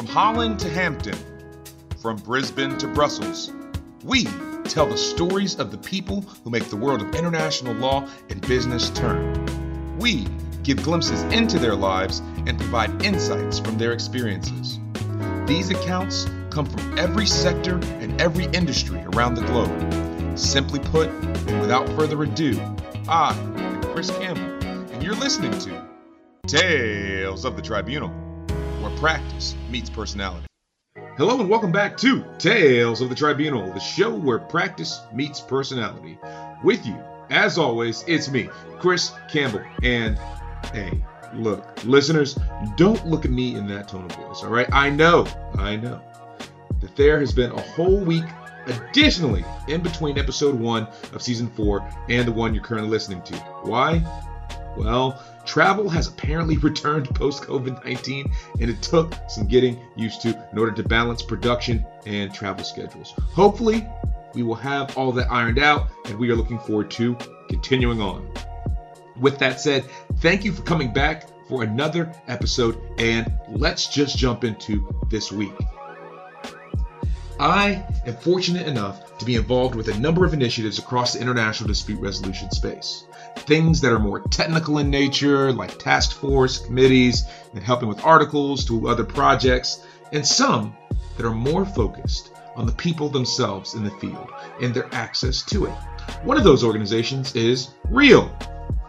From Holland to Hampton, from Brisbane to Brussels, we tell the stories of the people who make the world of international law and business turn. We give glimpses into their lives and provide insights from their experiences. These accounts come from every sector and every industry around the globe. Simply put, and without further ado, I am Chris Campbell, and you're listening to Tales of the Tribunal, where practice meets personality. Hello and welcome back to Tales of the Tribunal, the show where practice meets personality. With you, as always, it's me, Chris Campbell, and hey, look, listeners, don't look at me in that tone of voice, all right? I know, I know that there has been a whole week additionally in between episode one of season four and the one you're currently listening to. Why? Well, travel has apparently returned post COVID 19, and it took some getting used to in order to balance production and travel schedules. Hopefully, we will have all that ironed out, and we are looking forward to continuing on. With that said, thank you for coming back for another episode, and let's just jump into this week. I am fortunate enough to be involved with a number of initiatives across the international dispute resolution space. Things that are more technical in nature, like task force, committees, and helping with articles to other projects, and some that are more focused on the people themselves in the field and their access to it. One of those organizations is REAL,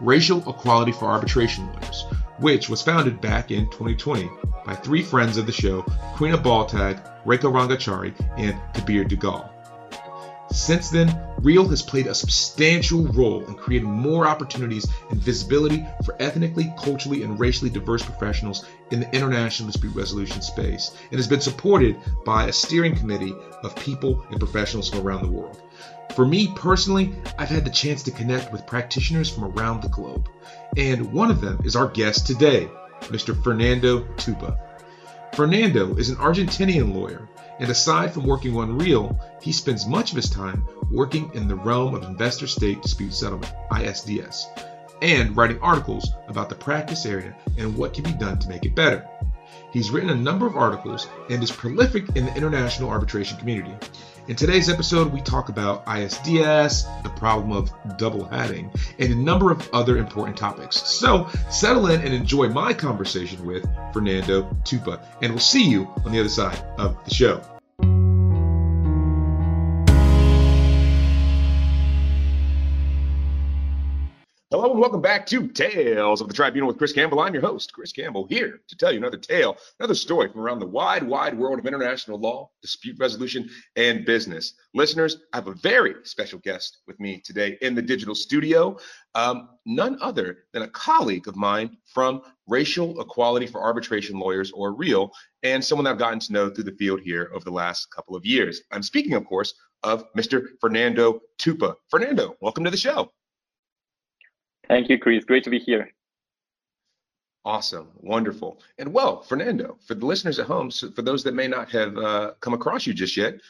Racial Equality for Arbitration Lawyers, which was founded back in 2020 by three friends of the show, Crina Baltag, Rekha Rangachari, and Kabir Duggal. Since then, REAL has played a substantial role in creating more opportunities and visibility for ethnically, culturally, and racially diverse professionals in the international dispute resolution space and has been supported by a steering committee of people and professionals from around the world. For me personally, I've had the chance to connect with practitioners from around the globe, and one of them is our guest today, Mr. Fernando Tupa. Fernando is an Argentinian lawyer, and aside from working on REAL, he spends much of his time working in the realm of investor state dispute settlement, ISDS, and writing articles about the practice area and what can be done to make it better. He's written a number of articles and is prolific in the international arbitration community. In today's episode, we talk about ISDS, the problem of double hatting, and a number of other important topics. So settle in and enjoy my conversation with Fernando Tupa, and we'll see you on the other side of the show. Hello and welcome back to Tales of the Tribunal with Chris Campbell. I'm your host, Chris Campbell, here to tell you another tale, another story from around the wide, wide world of international law, dispute resolution, and business. Listeners, I have a very special guest with me today in the digital studio, um, none other than a colleague of mine from Racial Equality for Arbitration Lawyers, or REAL, and someone I've gotten to know through the field here over the last couple of years. I'm speaking, of course, of Mr. Fernando Tupa. Fernando, welcome to the show. Thank you, Chris. Great to be here. Awesome, wonderful, and well, Fernando, for the listeners at home, so for those that may not have uh, come across you just yet,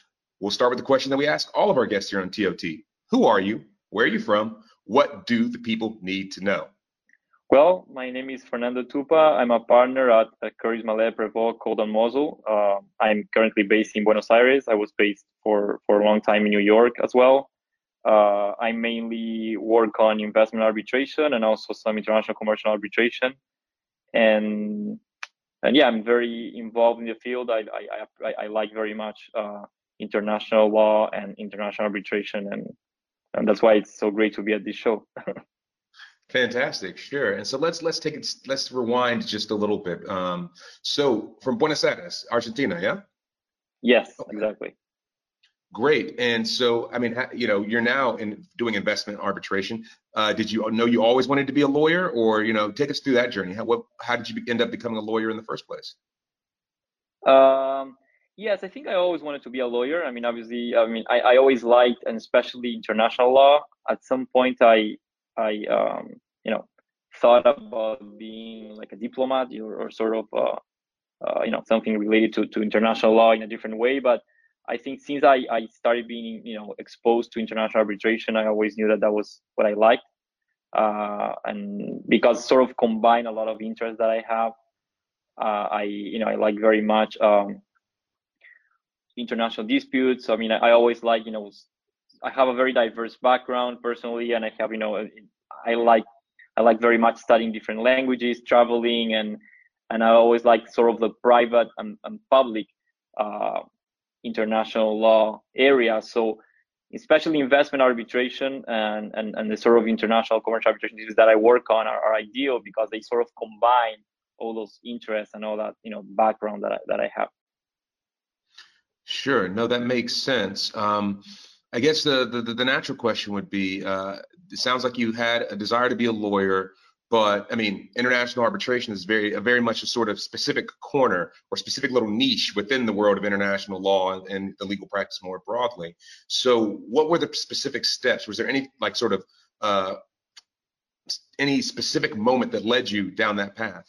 we'll start with the question that we ask all of our guests here on TOT: Who are you? Where are you from? What do the people need to know? Well, my name is Fernando Tupa. I'm a partner at, Curtis Mallet Prevost Colt and Mosle. Uh, I'm currently based in Buenos Aires. I was based for, for a long time in New York as well. Uh, I mainly work on investment arbitration and also some international commercial arbitration. And and yeah, I'm very involved in the field. I I, I, I like very much uh, international law and international arbitration, and and that's why it's so great to be at this show. Fantastic, sure. And so let's let's take it. Let's rewind just a little bit. Um, so from Buenos Aires, Argentina, yeah. Yes, okay. exactly. Great. And so, I mean, you know, you're now in doing investment arbitration. Uh, did you know you always wanted to be a lawyer, or you know, take us through that journey? How what, how did you end up becoming a lawyer in the first place? Um, yes, I think I always wanted to be a lawyer. I mean, obviously, I mean, I, I always liked, and especially international law. At some point, I I um, you know thought about being like a diplomat or, or sort of uh, uh, you know something related to to international law in a different way, but I think since I, I started being you know exposed to international arbitration, I always knew that that was what I liked, uh, and because sort of combine a lot of interests that I have, uh, I you know I like very much um, international disputes. I mean, I, I, always like you know I have a very diverse background personally, and I have you know I like I like very much studying different languages, traveling, and and I always like sort of the private and, and public uh, international law area. So especially investment arbitration and, and, and the sort of international commercial arbitration issues that I work on are, are ideal because they sort of combine all those interests and all that you know background that I, that I have. Sure. No, that makes sense. Um, I guess the, the the natural question would be: uh, It sounds like you had a desire to be a lawyer, but I mean, international arbitration is very very much a sort of specific corner or specific little niche within the world of international law and, the legal practice more broadly. So, what were the specific steps? Was there any like sort of uh, any specific moment that led you down that path?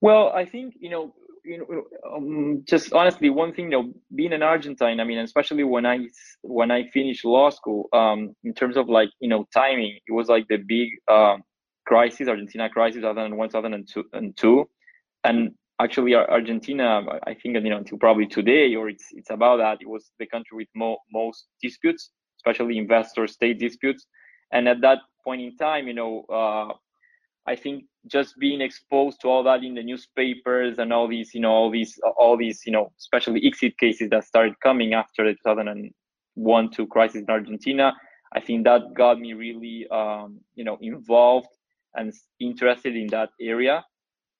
Well, I think you know, you know, um, just honestly, one thing, you know, being an Argentine, I mean, especially when I when I finished law school, um, in terms of like you know timing, it was like the big um, crisis, Argentina crisis, 2001, 2002, and and actually Argentina, I think you know until probably today, or it's it's about that. It was the country with mo- most disputes, especially investor-state disputes, and at that point in time, you know, uh, I think just being exposed to all that in the newspapers and all these, you know, all these, all these, you know, especially ICSID cases that started coming after the 2001 two crisis in Argentina, I think that got me really, um, you know, involved and interested in that area.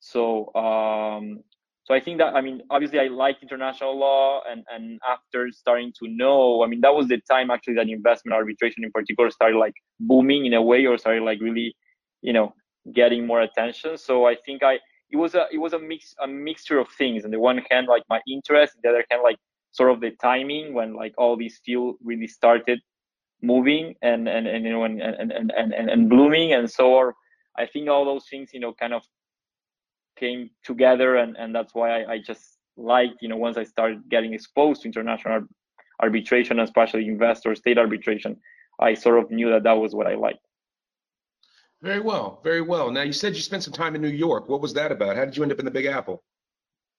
So, um, so I think that I mean, obviously, I like international law, and and after starting to know, I mean, that was the time actually that investment arbitration in particular started like booming in a way, or started like really, you know, getting more attention. So I think I it was a it was a mix a mixture of things. On the one hand, like my interest, on the other hand, like sort of the timing when like all these field really started moving and and and you know and and and and, and, blooming and so I think all those things you know kind of came together and and that's why I, I just liked you know once I started getting exposed to international arbitration especially investor state arbitration I sort of knew that that was what I liked. Very well, very well. Now you said you spent some time in New York. What was that about? How did you end up in the Big Apple?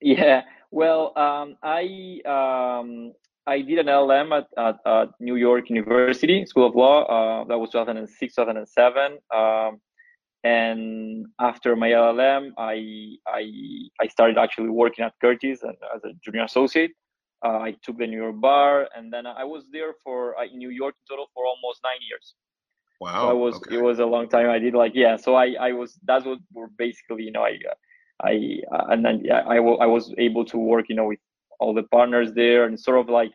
Yeah, well, um, I um, I did an LLM at, at, at, New York University School of Law. Uh, that was 2006, 2007. Um, and after my LLM, I I I started actually working at Curtis as a junior associate. Uh, I took the New York bar, and then I was there for uh, in New York in total for almost nine years. Wow. So was okay. it was a long time. I did like yeah. So I I was that's what were basically you know I I uh, and then yeah I, I was able to work you know with all the partners there and sort of like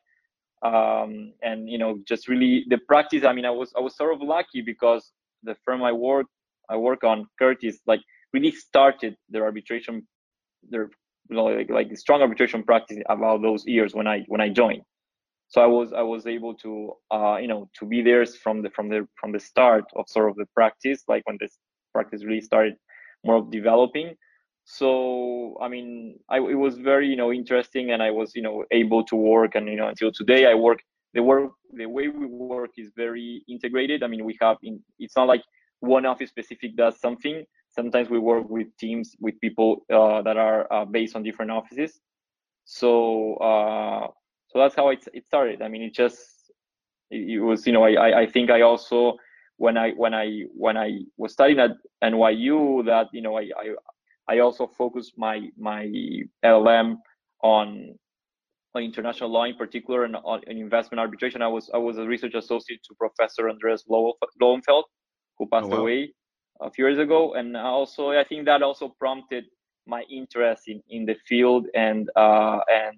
um and you know just really the practice. I mean I was I was sort of lucky because the firm I work I work on Curtis like really started their arbitration their you know, like like strong arbitration practice about those years when I when I joined so i was i was able to uh, you know to be there from the from the from the start of sort of the practice like when this practice really started more of developing. So i mean I, it was very you know interesting and i was you know able to work and you know until today i work the work the way we work is very integrated. I mean we have in it's not like one office specific does something. Sometimes we work with teams with people uh, that are uh, based on different offices. So uh, so that's how it, it started. I mean it just it, it was you know I, I think i also when i when i when i was studying at nyu that you know i i, I also focused my my llm on on international law in particular and on investment arbitration. I was i was a research associate to professor andreas lowenfeld who passed oh, wow. away a few years ago. And also i think that also prompted my interest in in the field and uh and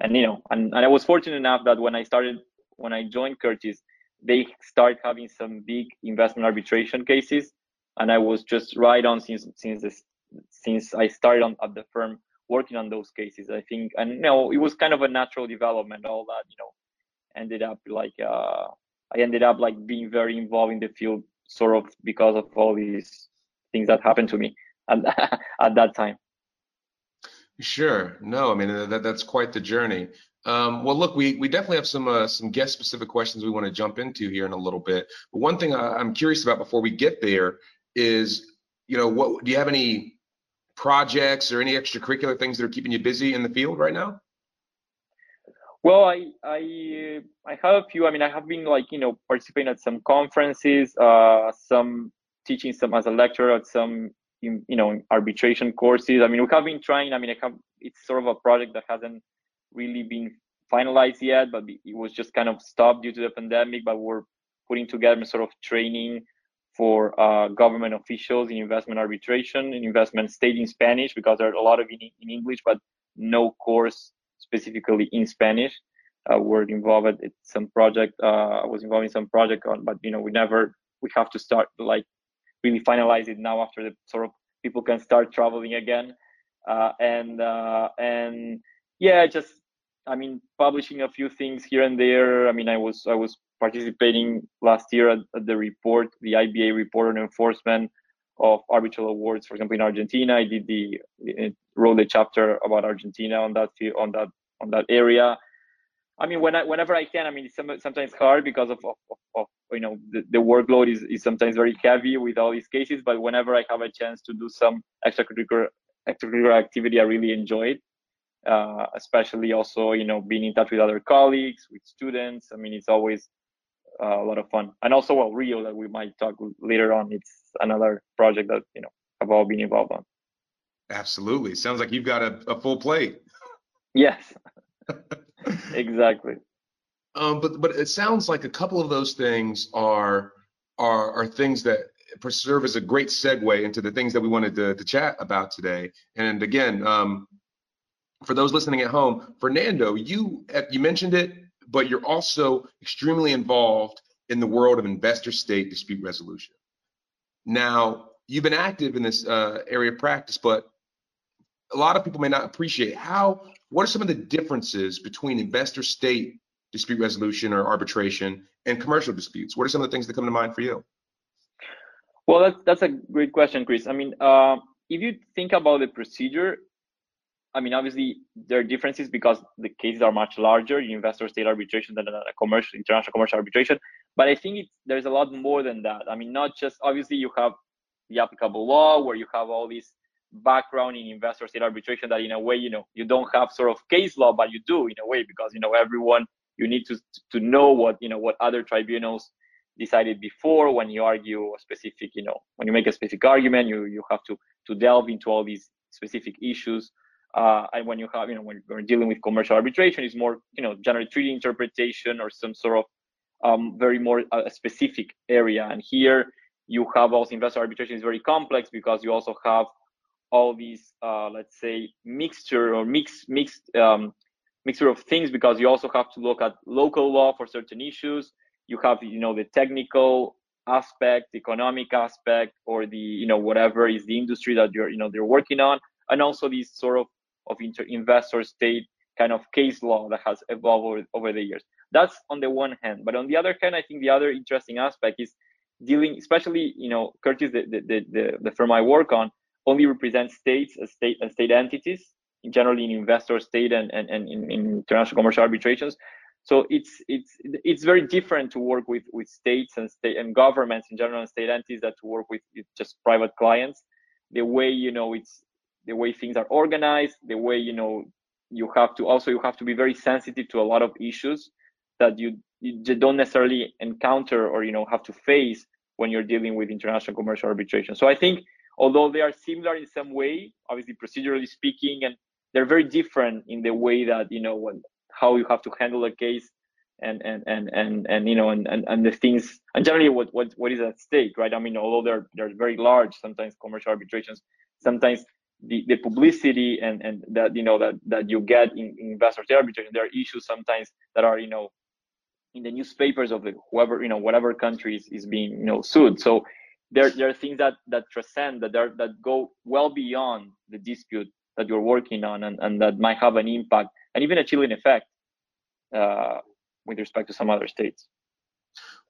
and you know and, and i was fortunate enough that when i started when i joined curtis they started having some big investment arbitration cases. And i was just right on since since this since i started on at the firm working on those cases i think. And you know it was kind of a natural development all that you know ended up like uh i ended up like being very involved in the field sort of because of all these things that happened to me at, at that time Sure. No, I mean that that's quite the journey. Um, well, look, we we definitely have some uh, some guest specific questions we want to jump into here in a little bit. But one thing I, I'm curious about before we get there is, you know, what do you have any projects or any extracurricular things that are keeping you busy in the field right now? Well, I I I have a few. I mean, I have been like you know participating at some conferences, uh, some teaching some as a lecturer at some you know arbitration courses. I mean, we have been trying. I mean, I have it's sort of a project that hasn't really been finalized yet, but it was just kind of stopped due to the pandemic. But we're putting together sort of training for uh, government officials in investment arbitration, in investment state in Spanish, because there are a lot of in, in English, but no course specifically in Spanish. Uh, we're involved in some project. Uh, I was involved in some project on, but you know, we never. We have to start like really finalize it now after the sort of people can start traveling again, uh, and uh, and yeah, just I mean, publishing a few things here and there. I mean, I was I was participating last year at, at the report, the IBA report on enforcement of arbitral awards. For example, in Argentina, I did the wrote a chapter about Argentina on that on that on that area. I mean, when I, whenever I can, I mean, it's sometimes hard because of, of, of, you know, the, the, workload is, is sometimes very heavy with all these cases. But whenever I have a chance to do some extracurricular, extracurricular activity, I really enjoy it. Uh, especially also, you know, being in touch with other colleagues, with students. I mean, it's always uh, a lot of fun. And also, well, REAL that we might talk later on. It's another project that, you know, I've all been involved on. Absolutely. Sounds like you've got a, a full plate. Yes, exactly. Um, but but it sounds like a couple of those things are are are things that serve as a great segue into the things that we wanted to, to chat about today. And again, um, for those listening at home, Fernando, you you mentioned it, but you're also extremely involved in the world of investor state dispute resolution. Now, you've been active in this uh, area of practice, but a lot of people may not appreciate how what are some of the differences between investor state dispute resolution or arbitration and commercial disputes? What are some of the things that come to mind for you? Well that's that's a great question chris. I mean uh, if you think about the procedure i mean obviously there are differences because the cases are much larger in investor state arbitration than a commercial international commercial arbitration. But i think there's a lot more than that. I mean not just obviously you have the applicable law where you have all these background in investor state arbitration that in a way you know you don't have sort of case law but you do in a way because you know everyone you need to to know what you know what other tribunals decided before when you argue a specific you know when you make a specific argument you you have to to delve into all these specific issues. Uh, and when you have you know when you're dealing with commercial arbitration it's more you know general treaty interpretation or some sort of um, very more uh, specific area. And here you have also investor arbitration is very complex because you also have all these uh, let's say mixture or mix mixed um, mixture of things because you also have to look at local law for certain issues. You have you know the technical aspect economic aspect or the you know whatever is the industry that you're you know they're working on and also these sort of of inter- investor state kind of case law that has evolved over, over the years. That's on the one hand but on the other hand i think the other interesting aspect is dealing especially you know curtis the the, the, the firm i work on only represents states as state as state entities, generally in investor state and, and, and in, in international commercial arbitrations. So it's it's it's very different to work with with states and state and governments in general and state entities that to work with just private clients. The way you know it's the way things are organized, the way you know you have to also you have to be very sensitive to a lot of issues that you you don't necessarily encounter or you know have to face when you're dealing with international commercial arbitration. So I think although they are similar in some way, obviously procedurally speaking, and they're very different in the way that you know when, how you have to handle a case and and and and and you know and, and and the things and generally what what what is at stake right? I mean although they're they're very large sometimes commercial arbitrations sometimes the, the publicity and and that you know that that you get in, in investor arbitration there are issues sometimes that are you know in the newspapers of the whoever you know whatever country is, is being you know sued. So there, there are things that that transcend that are, that go well beyond the dispute that you're working on and, and that might have an impact and even a chilling effect uh, with respect to some other states.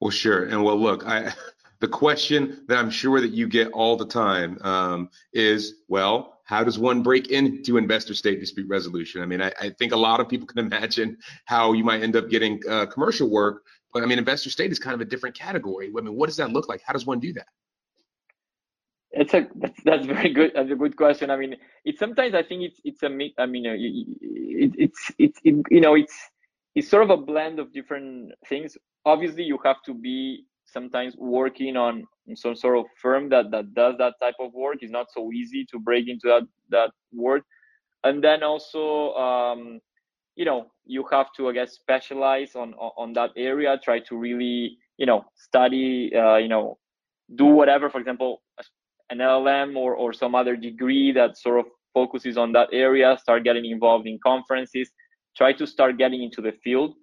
Well sure. And well look i the question that i'm sure that you get all the time um, is well how does one break into investor state dispute resolution? I mean I, I, think a lot of people can imagine how you might end up getting uh, commercial work but i mean investor state is kind of a different category. I mean what does that look like? How does one do that it's a that's, that's very good that's a good question. I mean it's sometimes i think it's it's a i mean uh, it, it's it's it, you know it's it's sort of a blend of different things. Obviously you have to be sometimes working on some sort of firm that that does that type of work. It's not so easy to break into that that world and then also um, you know you have to i guess specialize on on that area try to really you know study uh, you know do whatever. For example an llm or or some other degree that sort of focuses on that area start getting involved in conferences try to start getting into the field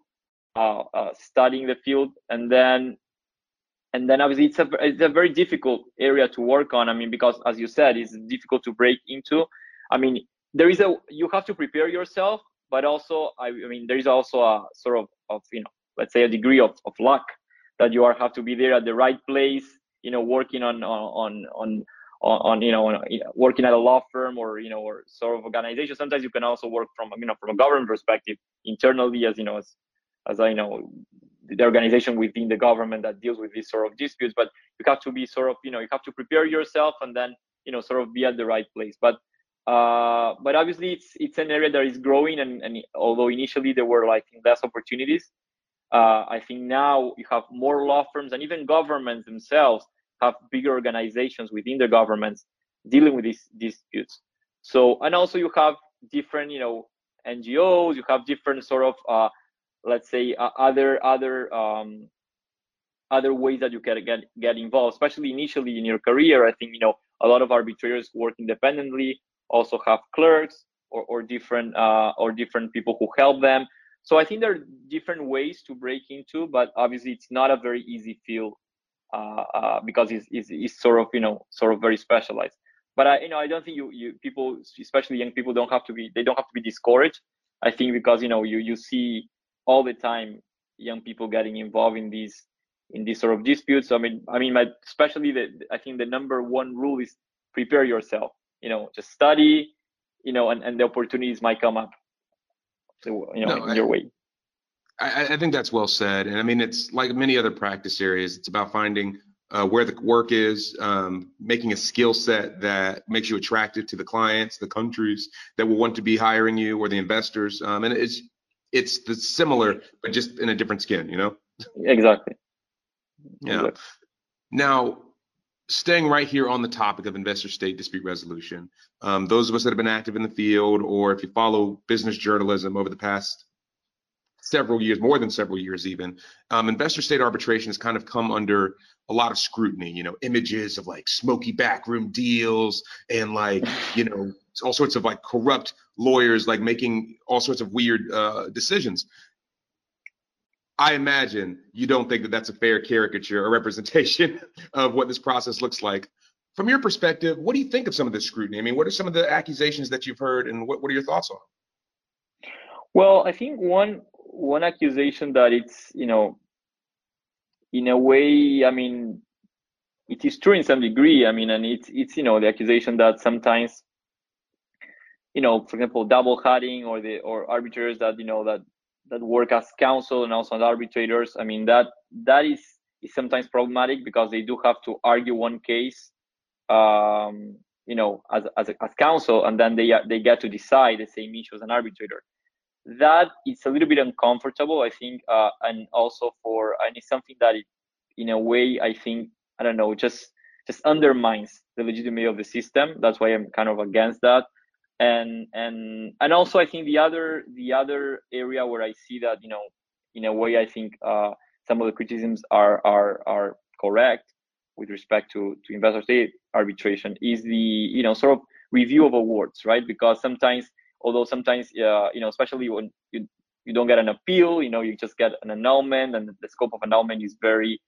uh, uh, studying the field and then and then obviously it's a it's a very difficult area to work on. I mean, because as you said, it's difficult to break into. I mean, there is a you have to prepare yourself, but also I, I mean there is also a sort of of you know let's say a degree of, of luck that you are have to be there at the right place. You know, working on on on on, you know working at a law firm or you know or sort of organization. Sometimes you can also work from you know from a government perspective internally as you know as as I know the organization within the government that deals with these sort of disputes but you have to be sort of you know you have to prepare yourself and then you know sort of be at the right place but uh, but obviously it's it's an area that is growing and, and although initially there were like less opportunities uh, i think now you have more law firms and even governments themselves have bigger organizations within the governments dealing with these disputes. So and also you have different you know ngos you have different sort of uh, let's say uh, other other um, other ways that you can get get involved especially initially in your career. I think you know a lot of arbitrators work independently also have clerks or, or different uh, or different people who help them. So i think there are different ways to break into but obviously it's not a very easy field Uh, uh, because it's, it's, it's sort of you know sort of very specialized but i you know i don't think you, you people especially young people don't have to be they don't have to be discouraged i think because you know you you see all the time young people getting involved in these in these sort of disputes. I mean, I mean, my, especially the I think the number one rule is prepare yourself. You know, just study. You know, and, and the opportunities might come up. So you know, no, in I, your way. I, I think that's well said, and I mean, it's like many other practice areas. It's about finding uh, where the work is, um, making a skill set that makes you attractive to the clients, the countries that will want to be hiring you, or the investors. Um, and it's it's the similar, but just in a different skin, you know? Exactly. Yeah. Exactly. Now, staying right here on the topic of investor state dispute resolution, um, those of us that have been active in the field, or if you follow business journalism over the past several years, more than several years even, um, investor state arbitration has kind of come under a lot of scrutiny. You know, images of like smoky backroom deals and like, you know, all sorts of like corrupt lawyers like making all sorts of weird uh, decisions. I imagine you don't think that that's a fair caricature or representation of what this process looks like. From your perspective, what do you think of some of this scrutiny? I mean, what are some of the accusations that you've heard, and what, what are your thoughts on? Well, I think one one accusation that it's you know, in a way, I mean, it is true in some degree. I mean, and it's it's you know the accusation that sometimes you know, for example, double hatting or the or arbitrators that you know that that work as counsel and also as arbitrators. I mean that that is is sometimes problematic because they do have to argue one case, um, you know, as as, as counsel, and then they they get to decide the same issue as an arbitrator. That is a little bit uncomfortable, I think, uh, and also for and it's something that, it, in a way, I think I don't know, just just undermines the legitimacy of the system. That's why I'm kind of against that and and and also i think the other the other area where i see that you know in a way i think uh, some of the criticisms are are are correct with respect to to investor state arbitration is the you know sort of review of awards right because sometimes although sometimes uh, you know especially when you you don't get an appeal you know you just get an annulment and the scope of annulment is very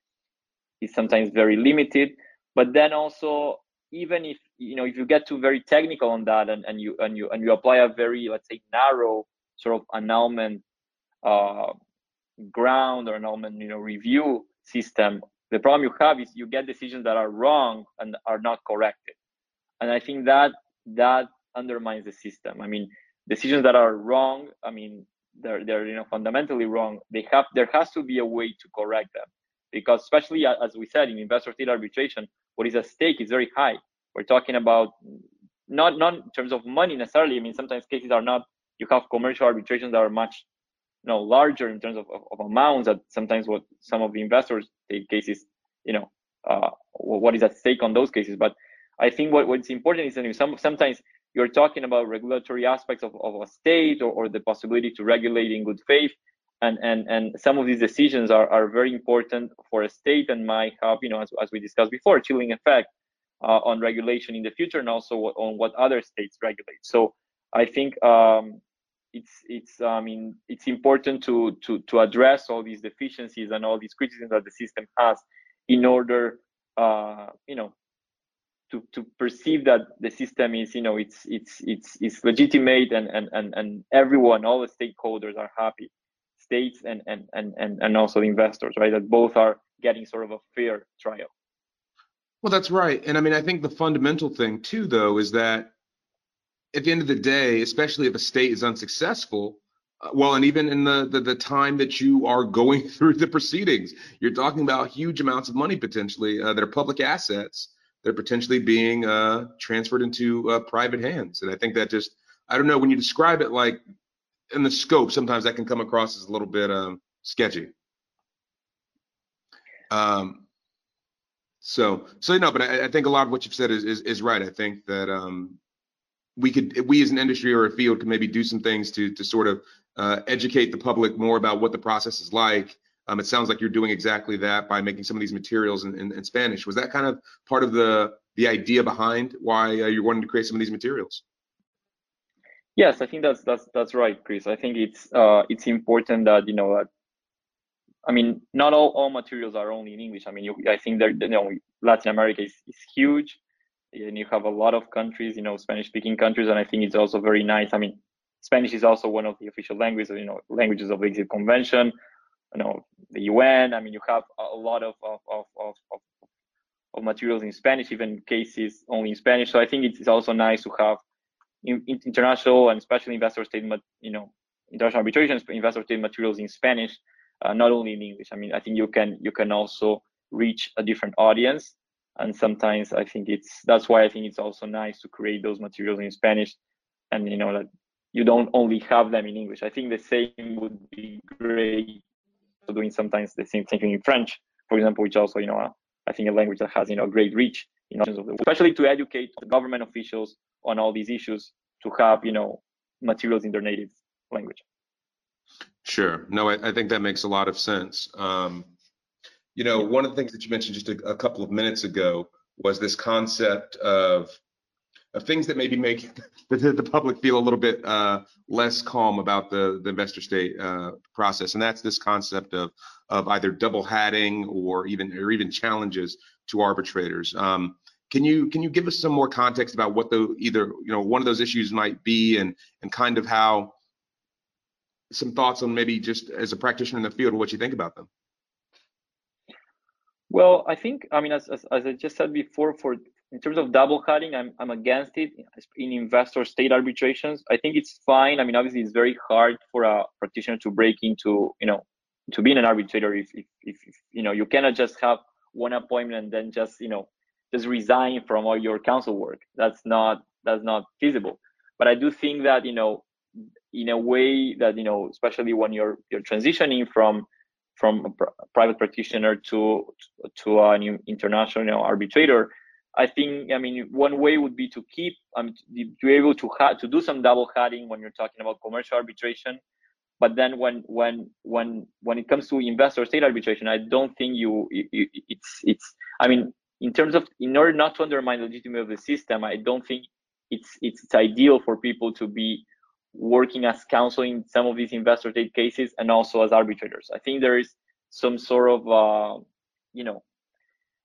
is sometimes very limited. But then also even if you know if you get too very technical on that and, and you and you and you apply a very let's say narrow sort of annulment uh, ground or annulment you know review system the problem you have is you get decisions that are wrong and are not corrected. And i think that that undermines the system. I mean decisions that are wrong i mean they're they're you know fundamentally wrong they have there has to be a way to correct them because especially as we said in investor state arbitration what is at stake is very high we're talking about not not in terms of money necessarily. I mean, sometimes cases are not. You have commercial arbitrations that are much, you know, larger in terms of, of, of amounts. That sometimes what some of the investors take cases, you know, uh, what is at stake on those cases. But I think what, what's important is that you some sometimes you're talking about regulatory aspects of, of a state or, or the possibility to regulate in good faith. And, and, and some of these decisions are, are very important for a state and might have, you know, as, as we discussed before, a chilling effect uh, on regulation in the future and also on what other states regulate. So I think um, it's it's I mean it's important to to to address all these deficiencies and all these criticisms that the system has in order uh, you know to to perceive that the system is you know it's it's it's it's legitimate and and and, and everyone all the stakeholders are happy states and and and and and also investors right? That both are getting sort of a fair trial. Well, that's right. And I mean, I think the fundamental thing too, though, is that at the end of the day, especially if a state is unsuccessful, uh, well, and even in the, the, the time that you are going through the proceedings, you're talking about huge amounts of money potentially uh, that are public assets that are potentially being uh, transferred into uh, private hands. And I think that just, I don't know, when you describe it like in the scope, sometimes that can come across as a little bit um, sketchy. Um, so, so no, but I, I, think a lot of what you've said is, is, is right. I think that um, we could, we as an industry or a field could maybe do some things to to sort of uh, educate the public more about what the process is like. Um, it sounds like you're doing exactly that by making some of these materials in, in, in Spanish. Was that kind of part of the the idea behind why uh, you're wanting to create some of these materials? Yes, I think that's that's that's right, Chris. I think it's uh, it's important that you know that. I mean, not all, all materials are only in English. I mean, you, I think that you know Latin America is, is huge, and you have a lot of countries, you know, Spanish-speaking countries, and I think it's also very nice. I mean, Spanish is also one of the official languages, you know, languages of the ICSID Convention, you know, the UN. I mean, you have a lot of of of of, of, materials in Spanish, even cases only in Spanish. So I think it's also nice to have in, international and especially investor state, you know, international arbitration investor state materials in Spanish uh, not only in English. I mean, I think you can you can also reach a different audience, and sometimes I think it's that's why I think it's also nice to create those materials in Spanish, and you know that you don't only have them in English. I think the same would be great. Doing sometimes the same thing in French, for example, which also you know uh, I think a language that has you know great reach in terms of the, especially to educate government officials on all these issues to have you know materials in their native language. Sure. No, I, I, think that makes a lot of sense. Um, you know, one of the things that you mentioned just a, a couple of minutes ago was this concept of of things that maybe make the, the public feel a little bit uh, less calm about the, the investor state uh, process, and that's this concept of of either double hatting or even or even challenges to arbitrators. Um, can you can you give us some more context about what the either you know one of those issues might be, and and kind of how some thoughts on maybe just as a practitioner in the field, what you think about them. Well, I think, I mean, as, as, as I just said before, for in terms of double hatting, I'm, I'm against it in investor state arbitrations. I think it's fine. I mean, obviously, it's very hard for a practitioner to break into, you know, to being an arbitrator if, if, if, if you know, you cannot just have one appointment and then just, you know, just resign from all your counsel work. That's not, that's not feasible. But I do think that, you know, in a way that you know especially when you're you're transitioning from from a pr- private practitioner to to an international arbitrator i think i mean one way would be to keep um, to be able to ha- to do some double hatting when you're talking about commercial arbitration but then when when when when it comes to investor state arbitration i don't think you, you it's it's i mean in terms of in order not to undermine the legitimacy of the system i don't think it's it's, it's ideal for people to be working as counsel in some of these investor state cases and also as arbitrators. I think there is some sort of, uh, you know,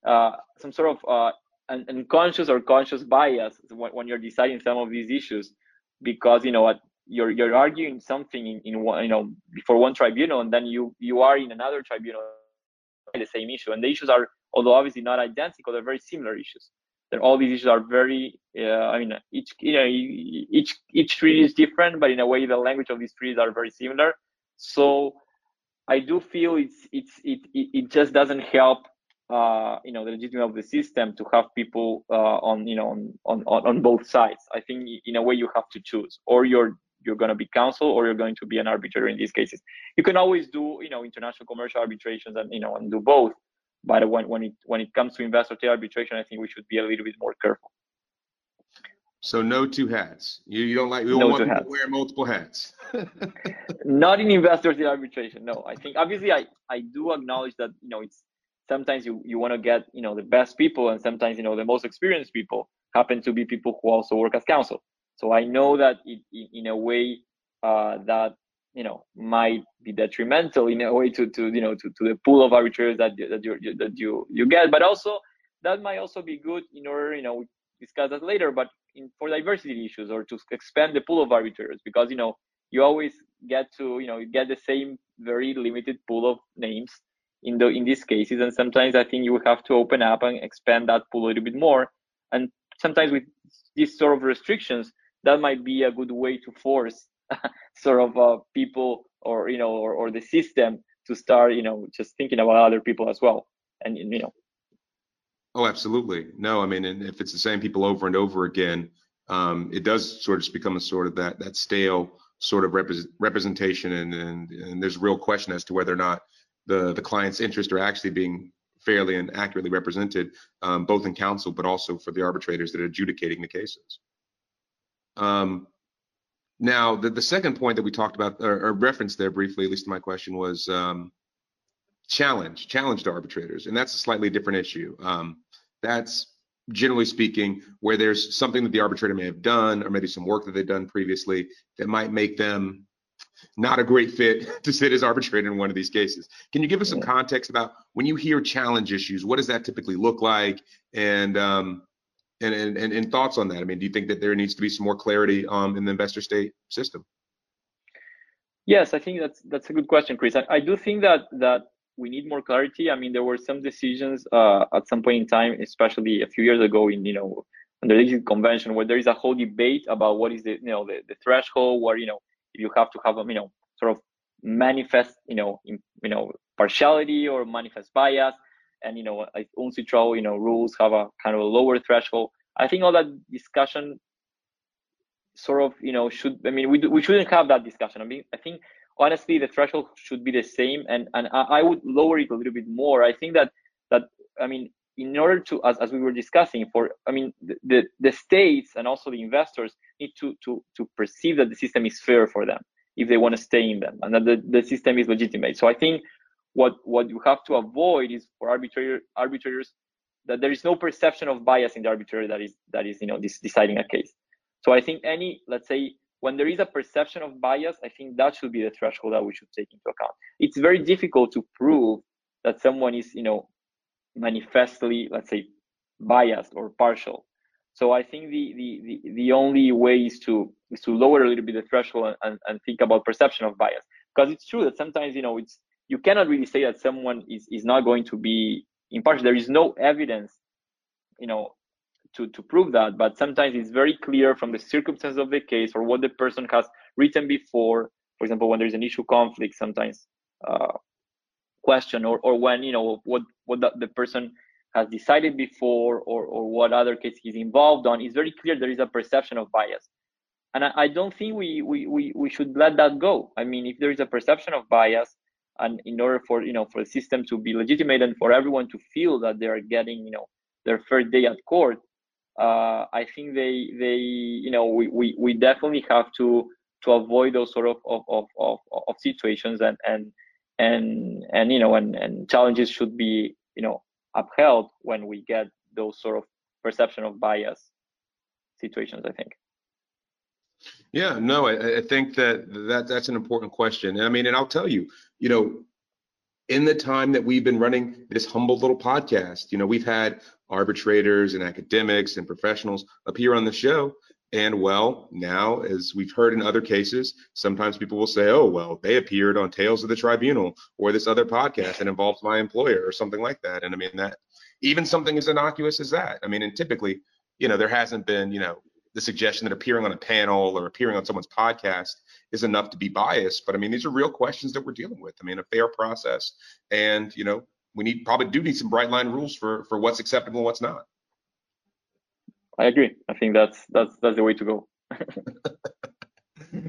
uh, some sort of uh, unconscious or conscious bias when, when, you're deciding some of these issues, because you know what you're you're arguing something in, in one, you know, before one tribunal, and then you you are in another tribunal the same issue, and the issues are, although obviously not identical, they're very similar issues. That all these issues are very uh, i mean each you know each each treaty is different but in a way the language of these treaties are very similar. So i do feel it's it's it it, it just doesn't help uh, you know the legitimacy of the system to have people uh, on you know on, on on both sides. I think in a way you have to choose, or you're you're going to be counsel or you're going to be an arbitrator in these cases. You can always do you know international commercial arbitrations and you know and do both. But when when it when it comes to investor arbitration, I think we should be a little bit more careful. So no two hats. You, you don't like you don't no want to wear multiple hats. Not in investor arbitration. No, I think obviously I I do acknowledge that you know it's sometimes you, you want to get you know the best people and sometimes you know the most experienced people happen to be people who also work as counsel. So i know that it, in a way uh, that you know might be detrimental in a way to, to you know to, to the pool of arbitrators that, that you that you you get. But also that might also be good in order you know we discuss that later but in, for diversity issues or to expand the pool of arbitrators because you know you always get to you know you get the same very limited pool of names in the in these cases and sometimes i think you have to open up and expand that pool a little bit more. And sometimes with these sort of restrictions that might be a good way to force sort of uh, people or you know or, or the system to start you know just thinking about other people as well. And you know. Oh absolutely. No i mean if it's the same people over and over again um, it does sort of just become a sort of that that stale sort of rep- representation and, and and there's a real question as to whether or not the the client's interests are actually being fairly and accurately represented, um, both in counsel but also for the arbitrators that are adjudicating the cases. Um, now, the, the second point that we talked about or, or referenced there briefly, at least my question, was um, challenge, challenge to arbitrators, and that's a slightly different issue. Um, that's generally speaking where there's something that the arbitrator may have done or maybe some work that they've done previously that might make them not a great fit to sit as arbitrator in one of these cases. Can you give us some context about when you hear challenge issues, what does that typically look like? And um, and, and, and thoughts on that. I mean, do you think that there needs to be some more clarity um, in the investor state system? Yes, I think that's that's a good question, Chris. I, I do think that that we need more clarity. I mean, there were some decisions uh, at some point in time, especially a few years ago, in you know under the convention, where there is a whole debate about what is the you know the, the threshold, where you know you have to have a you know sort of manifest you know in, you know partiality or manifest bias. And you know like you know rules have a kind of a lower threshold. I think all that discussion sort of you know should i mean we, we shouldn't have that discussion. I mean i think honestly the threshold should be the same. And and I, I would lower it a little bit more. I think that that i mean in order to as, as we were discussing for i mean the, the, the states and also the investors need to to to perceive that the system is fair for them if they want to stay in them and that the, the system is legitimate. So i think what what you have to avoid is for arbitrator arbitrators that there is no perception of bias in the arbitrator that is that is you know this, deciding a case. So i think any let's say when there is a perception of bias i think that should be the threshold that we should take into account. It's very difficult to prove that someone is you know manifestly let's say biased or partial so I think the, the, the, the only way is to is to lower a little bit the threshold and, and think about perception of bias. Because it's true that sometimes, you know, it's you cannot really say that someone is, is not going to be impartial. There is no evidence, you know, to, to prove that, but sometimes it's very clear from the circumstances of the case or what the person has written before. For example, when there's an issue conflict, sometimes uh, question or, or when, you know, what, what the, the person has decided before or, or what other case he's involved on, it's very clear there is a perception of bias. And I, I don't think we, we, we, we should let that go. I mean, if there is a perception of bias, and in order for you know for the system to be legitimate and for everyone to feel that they are getting you know their first day at court, uh, I think they they you know we, we, we definitely have to to avoid those sort of of, of, of, of situations and and and and you know and, and challenges should be you know upheld when we get those sort of perception of bias situations i think. Yeah no i, I think that, that that's an important question. I mean and i'll tell you you know in the time that we've been running this humble little podcast you know we've had arbitrators and academics and professionals appear on the show and well, now, as we've heard in other cases, sometimes people will say, oh, well, they appeared on Tales of the Tribunal or this other podcast that involves my employer or something like that. And I mean, that even something as innocuous as that. I mean, and typically, you know, there hasn't been, you know, the suggestion that appearing on a panel or appearing on someone's podcast is enough to be biased. But I mean, these are real questions that we're dealing with. I mean, a fair process and, you know, we need probably do need some bright line rules for for what's acceptable and what's not. I agree. I think that's that's that's the way to go.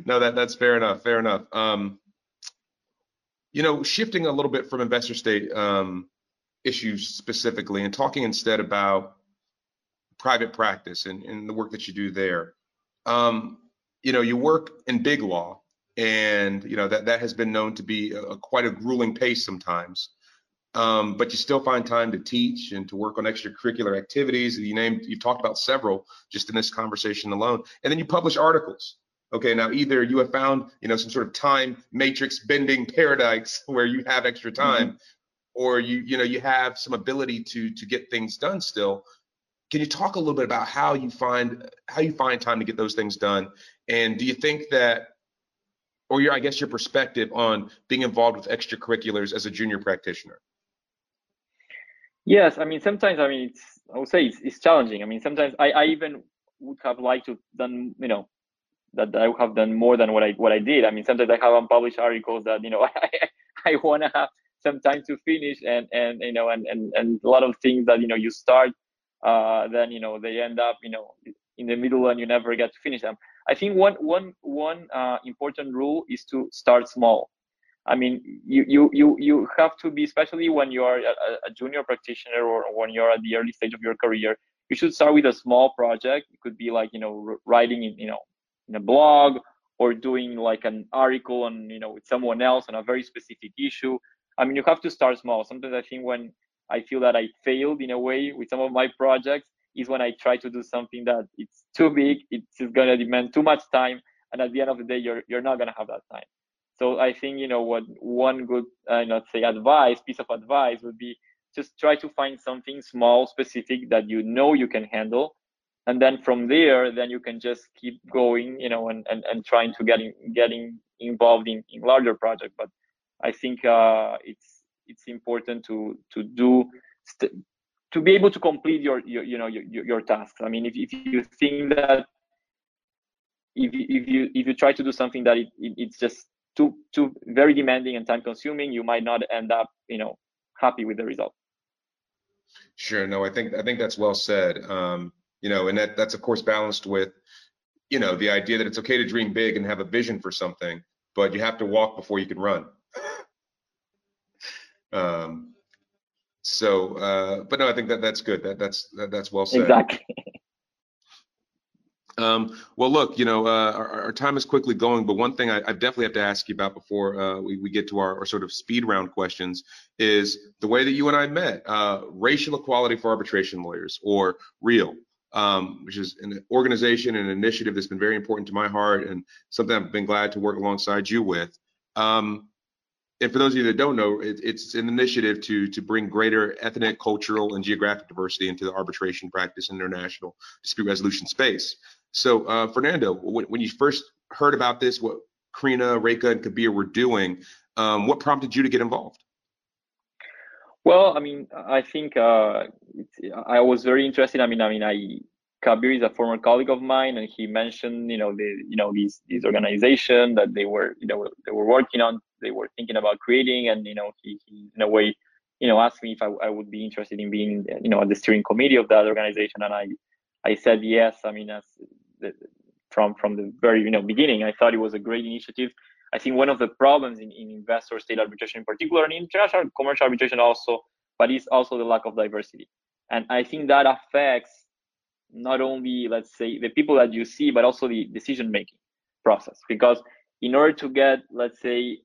no, that that's fair enough. Fair enough. Um, you know, shifting a little bit from investor state um, issues specifically, and talking instead about private practice and, and the work that you do there. Um, you know, you work in big law, and you know that that has been known to be a, a quite a grueling pace sometimes. Um, but you still find time to teach and to work on extracurricular activities. You named, you've talked about several just in this conversation alone, and then you publish articles. Okay, now either you have found, you know, some sort of time matrix bending paradise where you have extra mm-hmm. time, mm-hmm. or you, you know, you have some ability to to get things done still. Can you talk a little bit about how you find how you find time to get those things done? And do you think that, or your, I guess, your perspective on being involved with extracurriculars as a junior practitioner? Yes, I mean sometimes I mean it's I would say it's, it's challenging. I mean sometimes I, I even would have liked to done you know that I would have done more than what I what I did. I mean sometimes I have unpublished articles that you know I I want to have some time to finish and and you know and and and a lot of things that you know you start uh then you know they end up you know in the middle and you never get to finish them. I think one one one uh, important rule is to start small. I mean, you you you you have to be, especially when you are a, a, junior practitioner or when you're at the early stage of your career. You should start with a small project. It could be like you know writing in you know in a blog or doing like an article on you know with someone else on a very specific issue. I mean, you have to start small. Sometimes I think when I feel that I failed in a way with some of my projects is when I try to do something that it's too big, it's gonna demand too much time, and at the end of the day, you're you're not gonna have that time. So I think you know what one good uh, let's say advice, piece of advice would be just try to find something small, specific that you know you can handle, and then from there, then you can just keep going, you know, and and, and trying to getting getting involved in, in larger projects. But I think uh, it's it's important to to do st- to be able to complete your, your you know your, your tasks. I mean, if if you think that if you, if you if you try to do something that it, it, it's just too too very demanding and time consuming you might not end up you know happy with the result. Sure. No i think i think that's well said. Um you know and that that's of course balanced with you know the idea that it's okay to dream big and have a vision for something but you have to walk before you can run. Um so uh but no i think that that's good. That that's that, that's well said. Exactly Um, well, look, you know, uh, our, our, time is quickly going, but one thing I, I definitely have to ask you about before uh, we, we, get to our, our, sort of speed round questions is the way that you and I met, uh, Racial Equality for Arbitration Lawyers, or REAL, um, which is an organization and an initiative that's been very important to my heart and something I've been glad to work alongside you with. Um, and for those of you that don't know, it, it's an initiative to to bring greater ethnic, cultural, and geographic diversity into the arbitration practice and international dispute resolution space. So, uh, Fernando, when, when, you first heard about this, what Crina, Rekha, and Kabir were doing, um, what prompted you to get involved? Well, I mean, I think uh, I was very interested. I mean, I mean, I Kabir is a former colleague of mine, and he mentioned, you know, the you know these these organization that they were you know they were working on, they were thinking about creating, and you know, he, he in a way, you know, asked me if I, I would be interested in being, you know, at the steering committee of that organization, and I I said yes. I mean, as from from the very you know beginning. I thought it was a great initiative. I think one of the problems in, in investor state arbitration in particular and international commercial arbitration also, but it's also the lack of diversity. And I think that affects not only let's say the people that you see, but also the decision making process. Because in order to get let's say,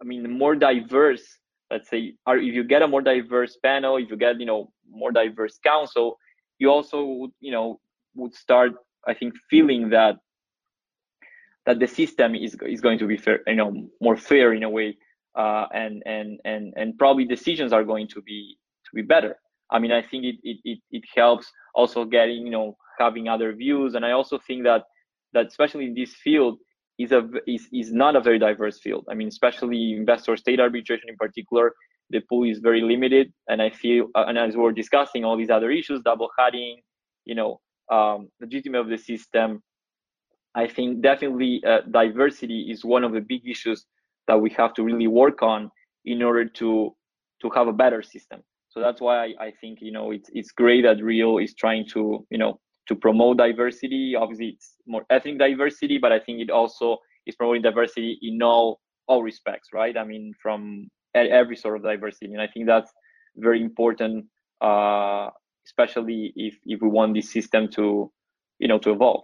I mean, more diverse, let's say, or if you get a more diverse panel, if you get you know more diverse counsel you also you know would start I think feeling that that the system is is going to be fair, you know, more fair in a way, uh, and and and and probably decisions are going to be to be better. I mean, I think it it it, it helps also getting you know having other views, and I also think that that especially in this field is a is is not a very diverse field. I mean, especially investor state arbitration in particular, the pool is very limited, and I feel uh, and as we're discussing all these other issues, double hatting, you know, um, legitimacy of the system. I think definitely uh, diversity is one of the big issues that we have to really work on in order to to have a better system. So that's why I, I think you know it's it's great that REAL is trying to you know to promote diversity. Obviously, it's more ethnic diversity, but I think it also is promoting diversity in all all respects, right? I mean, from every sort of diversity, and I think that's very important, uh, especially if if we want this system to you know to evolve.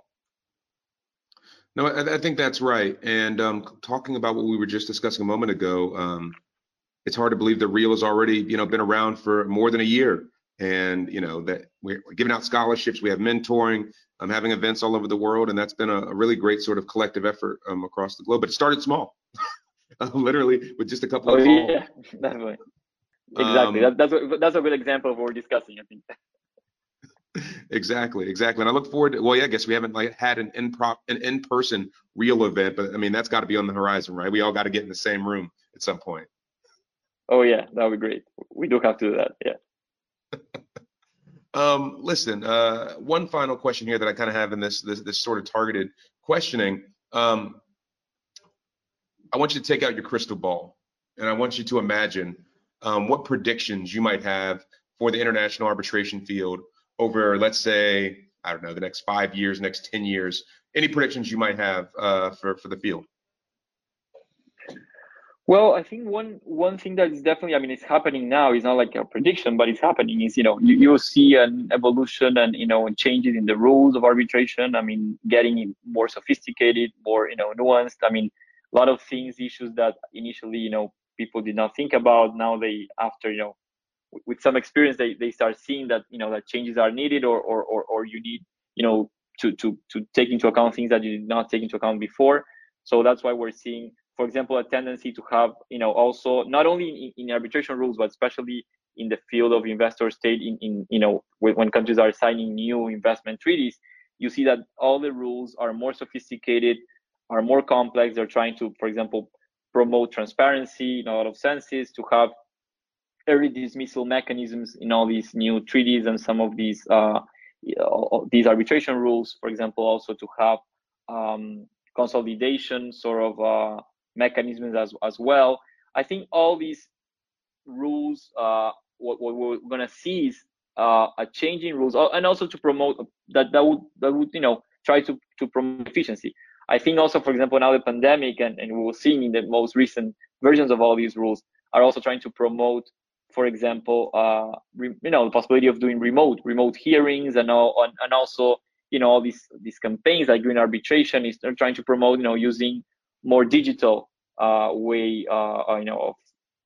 No, I, I think that's right. And um, talking about what we were just discussing a moment ago, um, it's hard to believe the REAL has already, you know, been around for more than a year. And you know that we're giving out scholarships, we have mentoring, I'm um, having events all over the world, and that's been a, a really great sort of collective effort um, across the globe. But it started small, literally with just a couple oh, of calls. Yeah, definitely. Exactly. Um, that, that's a, that's a good example of what we're discussing. I think. exactly, exactly. And I look forward to. Well, yeah, I guess we haven't like had an in prop an in person real event, but I mean that's got to be on the horizon, right? We all got to get in the same room at some point. Oh yeah, that would be great. We do have to do that. Yeah. um, listen, uh, one final question here that I kind of have in this, this this sort of targeted questioning. Um, I want you to take out your crystal ball, and I want you to imagine um, what predictions you might have for the international arbitration field over, let's say, I don't know, the next five years, next 10 years? Any predictions you might have uh, for, for the field? Well, I think one one thing that is definitely, I mean, it's happening now. It's not like a prediction, but it's happening. Is you know you you see an evolution and you know changes in the rules of arbitration. I mean, getting more sophisticated, more you know nuanced. I mean, a lot of things, issues that initially you know people did not think about. Now they, after you know with some experience they, they start seeing that you know that changes are needed or, or or or you need you know to to to take into account things that you did not take into account before so that's why we're seeing for example a tendency to have you know also not only in, in arbitration rules but especially in the field of investor state in, in you know when countries are signing new investment treaties you see that all the rules are more sophisticated are more complex. They're trying to for example promote transparency in a lot of senses to have early dismissal mechanisms in all these new treaties and some of these uh, these arbitration rules, for example, also to have um, consolidation sort of uh, mechanisms as as well. I think all these rules, uh, what, what, we're going to see is uh, a change in rules, and also to promote that that would that would you know try to to promote efficiency. I think also, for example, now the pandemic, and, and we're seeing in the most recent versions of all these rules, are also trying to promote for example, uh, re, you know, the possibility of doing remote remote hearings and all, and, and also you know all these these campaigns like green arbitration is trying to promote you know using more digital uh, way uh, uh, you know of,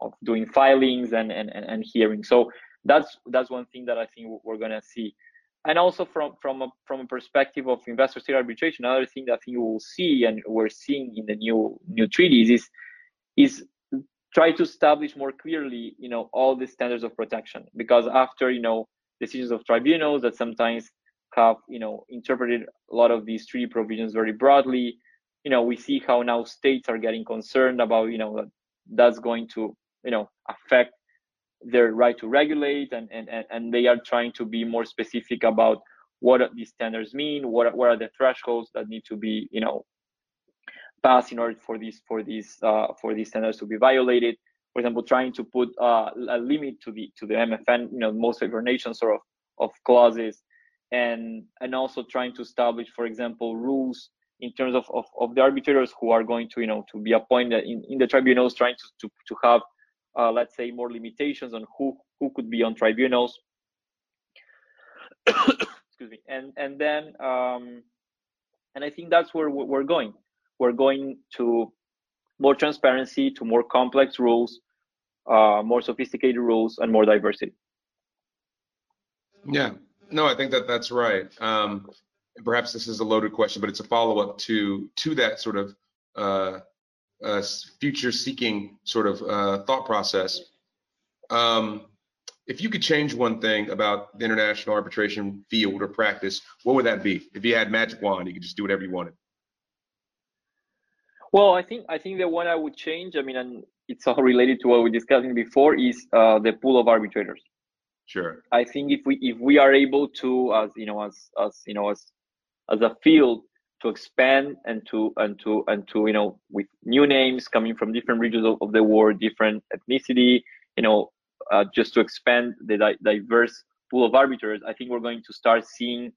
of doing filings and, and and hearings. So that's that's one thing that I think we're gonna see. And also from from a from a perspective of investor state arbitration, another thing that I think we will see and we're seeing in the new new treaties is is try to establish more clearly, you know, all the standards of protection. Because after, you know, decisions of tribunals that sometimes have, you know, interpreted a lot of these treaty provisions very broadly, you know, we see how now states are getting concerned about, you know, that that's going to, you know, affect their right to regulate and, and, and they are trying to be more specific about what these standards mean, what, what are the thresholds that need to be, you know, passed in order for these for these uh, for these standards to be violated. For example, trying to put uh, a limit to the to the MFN, you know, most favored nation sort of of clauses, and and also trying to establish, for example, rules in terms of, of, of the arbitrators who are going to you know to be appointed in, in the tribunals, trying to to, to have uh, let's say more limitations on who who could be on tribunals. Excuse me, and and then um, and I think that's where we're going we're going to more transparency, to more complex rules, uh, more sophisticated rules, and more diversity. Yeah, no, I think that that's right. Um, perhaps this is a loaded question, but it's a follow-up to to that sort of uh, uh, future-seeking sort of uh, thought process. Um, if you could change one thing about the international arbitration field or practice, what would that be? If you had magic wand, you could just do whatever you wanted. Well, I think I think the one I would change. I mean, and it's all related to what we discussed before is uh, the pool of arbitrators. Sure. I think if we if we are able to, as you know, as as you know, as as a field to expand and to and to and to you know with new names coming from different regions of, the world, different ethnicity, you know, uh, just to expand the di- diverse pool of arbiters, I think we're going to start seeing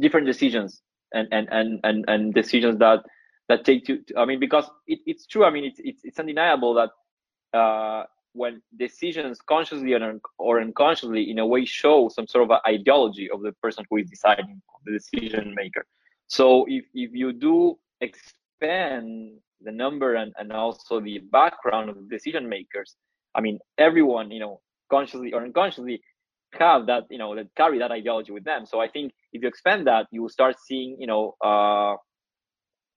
different decisions and and and and, and decisions that that take to, I mean, because it, it's true. I mean, it's it's, it's undeniable that uh, when decisions consciously or, unconsciously in a way show some sort of ideology of the person who is deciding the decision maker. So if, if you do expand the number and, and also the background of the decision makers i mean everyone you know consciously or unconsciously have that you know that carry that ideology with them. So i think if you expand that you will start seeing you know uh,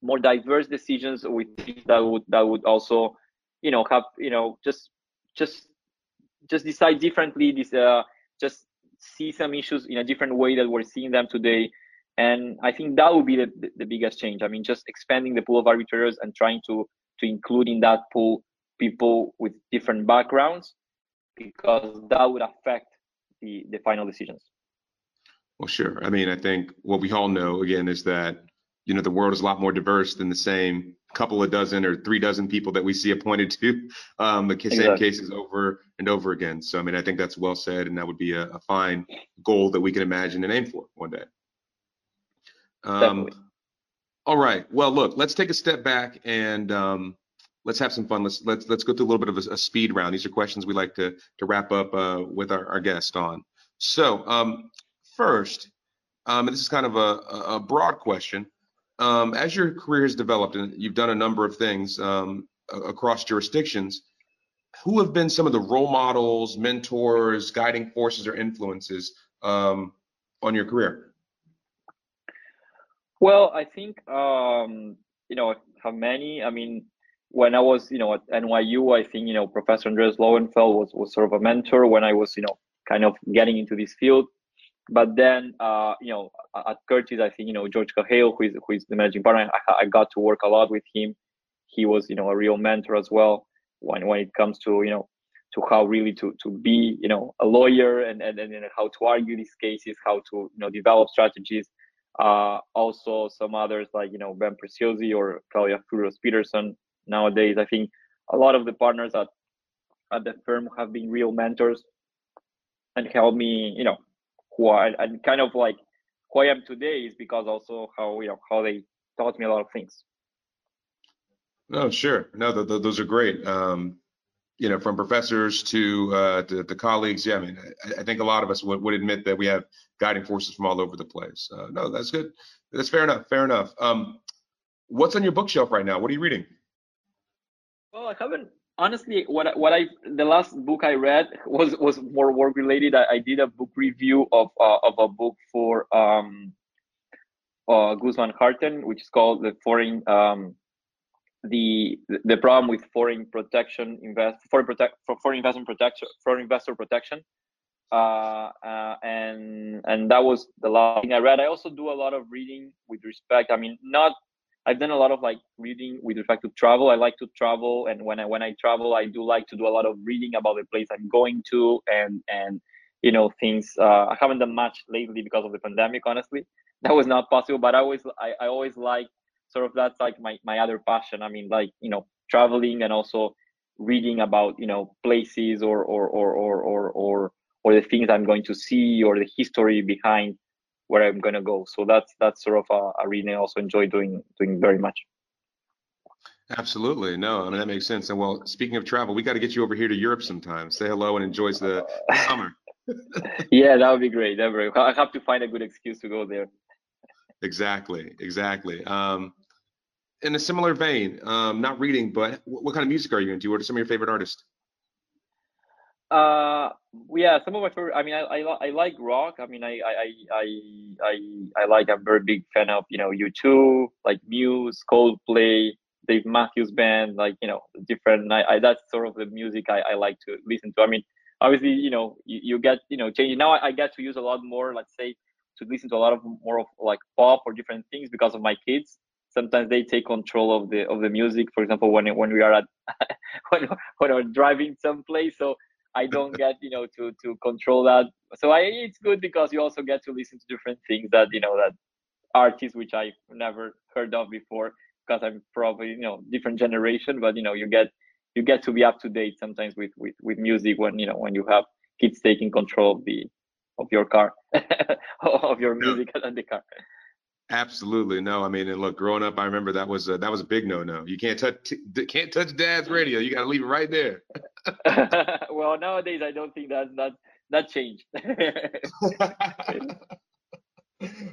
more diverse decisions with that would that would also you know have you know just just just decide differently this uh just see some issues in a different way that we're seeing them today. And i think that would be the, the, biggest change. I mean just expanding the pool of arbitrators and trying to to include in that pool people with different backgrounds because that would affect the the final decisions. Well sure. I mean i think what we all know again is that you know the world is a lot more diverse than the same couple of dozen or three dozen people that we see appointed to um, the exactly. same cases over and over again. So I mean, I think that's well said, and that would be a, a fine goal that we can imagine and aim for one day. Um, all right. Well, look, let's take a step back and um, let's have some fun. Let's let's let's go through a little bit of a, a speed round. These are questions we like to to wrap up uh, with our, our guest on. So um, first, um, and this is kind of a, a broad question um, as your career has developed and you've done a number of things um, across jurisdictions, who have been some of the role models, mentors, guiding forces, or influences um, on your career? Well, I think um, you know how many. I mean, when I was you know at NYU, I think you know Professor Andreas Lowenfeld was was sort of a mentor when I was you know kind of getting into this field but then uh, you know at Curtis, I think you know George Kahale, who is who is the managing partner, I, I, got to work a lot with him. He was you know a real mentor as well when when it comes to you know to how really to to be you know a lawyer and and, and how to argue these cases, how to you know develop strategies. Uh, also some others like you know Ben Preziosi or Claudia Frutos-Peterson. Nowadays, I think a lot of the partners at at the firm have been real mentors and helped me you know who I and kind of like who I am today is because also how you know how they taught me a lot of things. No, sure. No, the, the, those are great. Um, you know, from professors to uh, to, to colleagues. Yeah, I mean, I, I, think a lot of us would, would admit that we have guiding forces from all over the place. Uh, no, that's good. That's fair enough. Fair enough. Um, what's on your bookshelf right now? What are you reading? Well, I haven't honestly, what what I the last book I read was was more work related. I, I did a book review of uh, of a book for um, uh, Gus Van Harten, which is called the foreign um, the the problem with foreign protection invest foreign protect for foreign investment protection foreign investor protection. Uh, uh, and and that was the last thing I read. I also do a lot of reading with respect. I mean, not I've done a lot of like reading with respect to travel. I like to travel, and when I when I travel, I do like to do a lot of reading about the place I'm going to, and and you know things. Uh, I haven't done much lately because of the pandemic. Honestly, that was not possible. But I always I, I always like sort of that's like my my other passion. I mean, like you know, traveling and also reading about you know places or or or or or or, or the things I'm going to see or the history behind where I'm gonna go. So that's that's sort of a, arena I also enjoy doing doing very much. Absolutely. No, I mean that makes sense. And well, speaking of travel, we got to get you over here to Europe sometime. Say hello and enjoy the, the summer. yeah, that would be great. That would I have to find a good excuse to go there. Exactly. Exactly. Um, in a similar vein, um, not reading, but what, what kind of music are you into? What are some of your favorite artists? Uh, yeah, some of my favorite. I mean, I, I, I like rock. I mean, I, I, I, I, I like. I'm very big fan of you know U2, like Muse, Coldplay, Dave Matthews Band, like you know different. I, I that's sort of the music I, I like to listen to. I mean, obviously, you know, you, you get you know changing. Now I, I get to use a lot more. Let's say to listen to a lot of more of like pop or different things because of my kids sometimes they take control of the of the music for example when when we are at when, when we're driving someplace so I don't get you know to to control that. So I it's good because you also get to listen to different things that you know that artists which I've never heard of before because I'm probably you know different generation, but you know you get you get to be up to date sometimes with with with music when you know when you have kids taking control of the of your car of your music no. in the car absolutely no i mean and look growing up i remember that was a, that was a big no no you can't touch can't touch dad's radio. You got to leave it right there. Well nowadays i don't think that that that changed.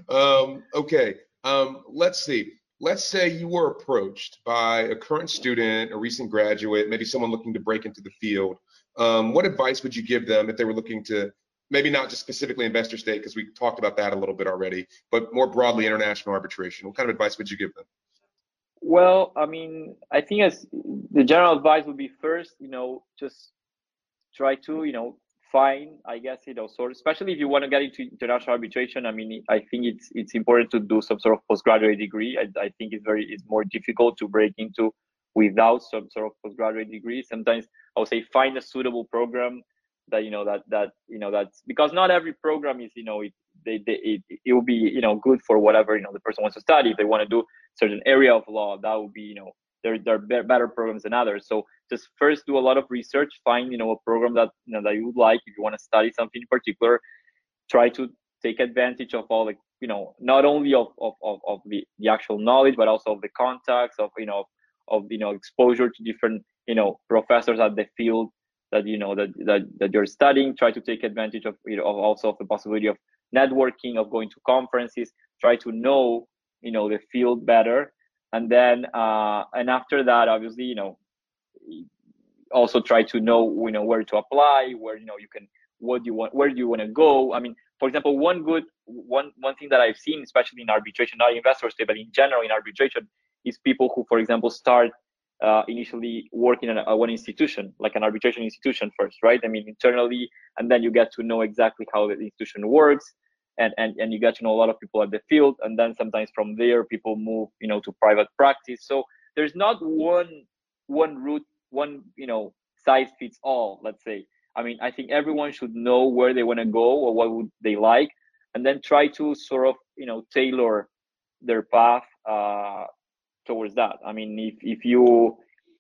Um okay um let's see. Let's say you were approached by a current student, a recent graduate, maybe someone looking to break into the field. Um, what advice would you give them if they were looking to maybe not just specifically investor state, because we talked about that a little bit already, but more broadly international arbitration? What kind of advice would you give them? Well, I mean, I think as the general advice would be first, you know, just try to, you know, find, I guess, you know, sort especially if you want to get into international arbitration. I mean, I think it's it's important to do some sort of postgraduate degree. I, I think it's very it's more difficult to break into without some sort of postgraduate degree. Sometimes I would say find a suitable program that you know that that you know that's because not every program is you know it they, they it, it will be you know good for whatever you know the person wants to study. If they want to do certain area of law, that would be you know there there are better programs than others. So just first do a lot of research, find you know a program that you know that you would like. If you want to study something in particular, try to take advantage of all the you know not only of of, of, of the, the actual knowledge but also of the contacts of you know of you know exposure to different you know professors at the field that you know that that, that you're studying try to take advantage of you know also of the possibility of networking of going to conferences try to know you know the field better. And then uh, and after that obviously you know also try to know you know where to apply where you know you can what do you want where do you want to go. I mean for example one good one one thing that i've seen especially in arbitration not investors but in general in arbitration is people who for example start uh, initially working in one institution like an arbitration institution first right? I mean internally and then you get to know exactly how the institution works and, and and you get to know a lot of people at the field and then sometimes from there people move you know to private practice. So there's not one one route one you know size fits all let's say. I mean i think everyone should know where they want to go or what would they like and then try to sort of you know tailor their path uh, towards that. I mean if if you